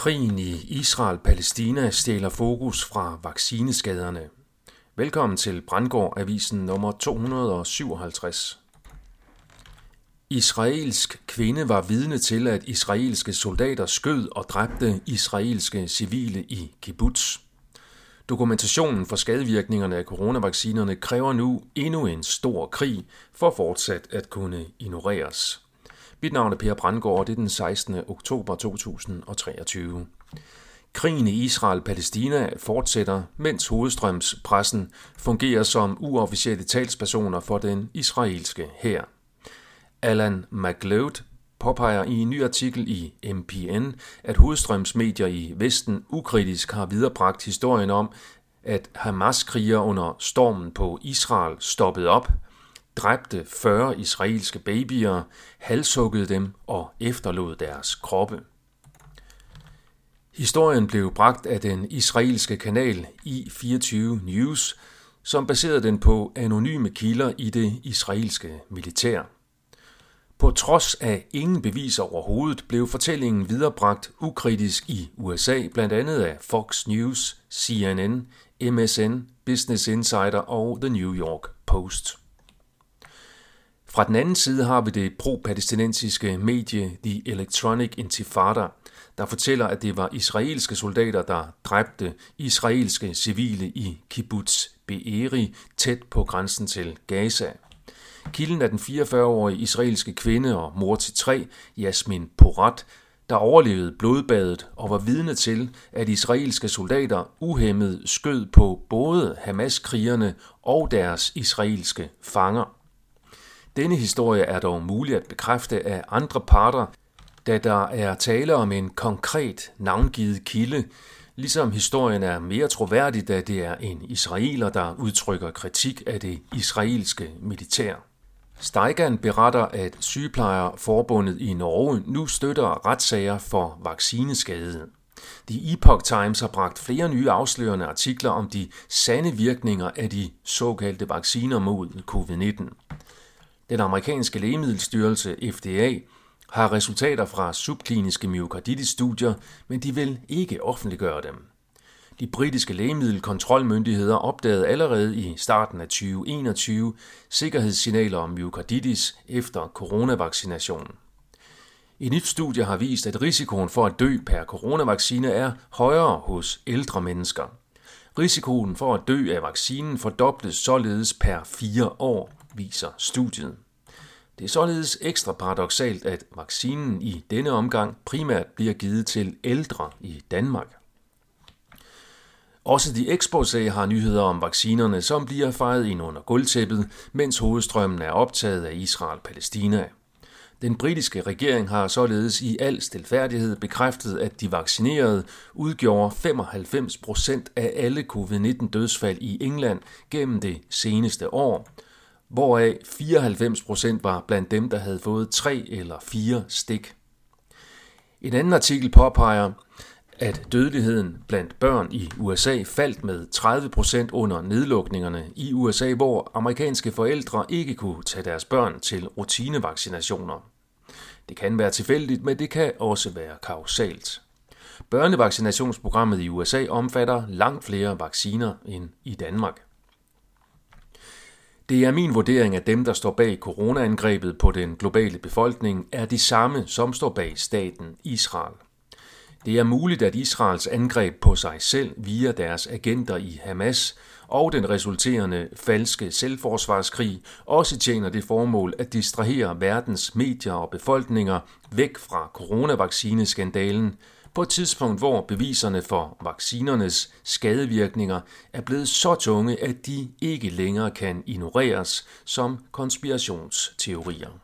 Krigen i Israel-Palæstina stjæler fokus fra vaccineskaderne. Velkommen til Brandgård Avisen nummer 257. Israelsk kvinde var vidne til, at israelske soldater skød og dræbte israelske civile i kibbutz. Dokumentationen for skadevirkningerne af coronavaccinerne kræver nu endnu en stor krig for fortsat at kunne ignoreres. Mit navn er Per Brandgaard, og det er den 16. oktober 2023. Krigen i Israel-Palæstina fortsætter, mens hovedstrømspressen fungerer som uofficielle talspersoner for den israelske hær. Alan McLeod påpeger i en ny artikel i MPN, at hovedstrømsmedier i Vesten ukritisk har viderebragt historien om, at Hamas-kriger under stormen på Israel stoppede op – dræbte 40 israelske babyer, halshuggede dem og efterlod deres kroppe. Historien blev bragt af den israelske kanal I24 News, som baserede den på anonyme kilder i det israelske militær. På trods af ingen beviser overhovedet blev fortællingen viderebragt ukritisk i USA, blandt andet af Fox News, CNN, MSN, Business Insider og The New York Post. Fra den anden side har vi det pro-palæstinensiske medie The Electronic Intifada, der fortæller, at det var israelske soldater, der dræbte israelske civile i kibbutz Be'eri tæt på grænsen til Gaza. Kilden er den 44-årige israelske kvinde og mor til tre, Jasmin Porat, der overlevede blodbadet og var vidne til, at israelske soldater uhemmet skød på både Hamas-krigerne og deres israelske fanger. Denne historie er dog mulig at bekræfte af andre parter, da der er tale om en konkret navngivet kilde, ligesom historien er mere troværdig, da det er en israeler, der udtrykker kritik af det israelske militær. Steigan beretter, at sygeplejerforbundet i Norge nu støtter retssager for vaccineskade. De Epoch Times har bragt flere nye afslørende artikler om de sande virkninger af de såkaldte vacciner mod covid-19. Den amerikanske lægemiddelstyrelse FDA har resultater fra subkliniske myokarditis-studier, men de vil ikke offentliggøre dem. De britiske lægemiddelkontrolmyndigheder opdagede allerede i starten af 2021 sikkerhedssignaler om myokarditis efter coronavaccinationen. Et nyt studie har vist, at risikoen for at dø per coronavaccine er højere hos ældre mennesker. Risikoen for at dø af vaccinen fordobles således per fire år viser studiet. Det er således ekstra paradoxalt, at vaccinen i denne omgang primært bliver givet til ældre i Danmark. Også de Exposé har nyheder om vaccinerne, som bliver fejret ind under gulvtæppet, mens hovedstrømmen er optaget af Israel-Palæstina. Den britiske regering har således i al stilfærdighed bekræftet, at de vaccinerede udgjorde 95 procent af alle covid-19 dødsfald i England gennem det seneste år, hvoraf 94% var blandt dem, der havde fået tre eller fire stik. En anden artikel påpeger, at dødeligheden blandt børn i USA faldt med 30% under nedlukningerne i USA, hvor amerikanske forældre ikke kunne tage deres børn til rutinevaccinationer. Det kan være tilfældigt, men det kan også være kausalt. Børnevaccinationsprogrammet i USA omfatter langt flere vacciner end i Danmark. Det er min vurdering, at dem, der står bag coronaangrebet på den globale befolkning, er de samme, som står bag staten Israel. Det er muligt, at Israels angreb på sig selv via deres agenter i Hamas og den resulterende falske selvforsvarskrig også tjener det formål at distrahere verdens medier og befolkninger væk fra coronavaccineskandalen, på et tidspunkt, hvor beviserne for vaccinernes skadevirkninger er blevet så tunge, at de ikke længere kan ignoreres som konspirationsteorier.